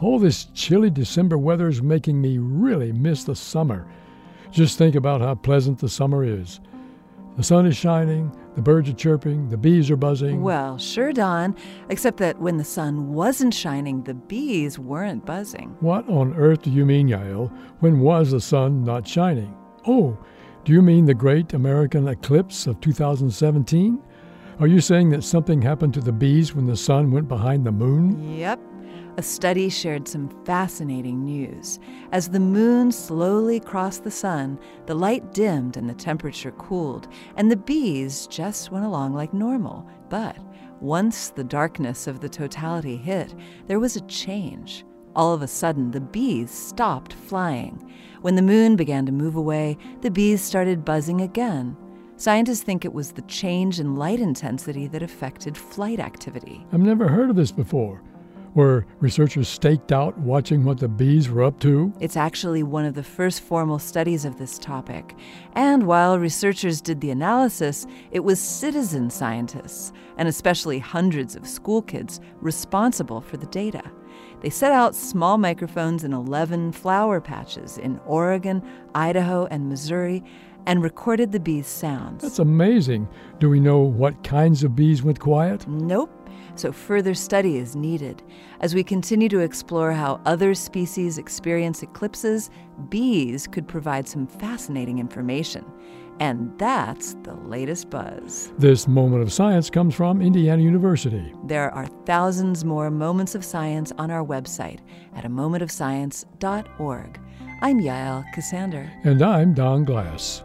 All this chilly December weather is making me really miss the summer. Just think about how pleasant the summer is. The sun is shining, the birds are chirping, the bees are buzzing. Well, sure, Don, except that when the sun wasn't shining, the bees weren't buzzing. What on earth do you mean, Yael? When was the sun not shining? Oh, do you mean the great American eclipse of 2017? Are you saying that something happened to the bees when the sun went behind the moon? Yep. A study shared some fascinating news. As the moon slowly crossed the sun, the light dimmed and the temperature cooled, and the bees just went along like normal. But once the darkness of the totality hit, there was a change. All of a sudden, the bees stopped flying. When the moon began to move away, the bees started buzzing again. Scientists think it was the change in light intensity that affected flight activity. I've never heard of this before. Were researchers staked out watching what the bees were up to? It's actually one of the first formal studies of this topic. And while researchers did the analysis, it was citizen scientists, and especially hundreds of school kids, responsible for the data. They set out small microphones in 11 flower patches in Oregon, Idaho, and Missouri and recorded the bees' sounds. That's amazing. Do we know what kinds of bees went quiet? Nope. So further study is needed. As we continue to explore how other species experience eclipses, bees could provide some fascinating information. And that's the latest buzz. This moment of science comes from Indiana University. There are thousands more moments of science on our website at a momentofscience.org. I'm Yael Ksander. And I'm Don Glass.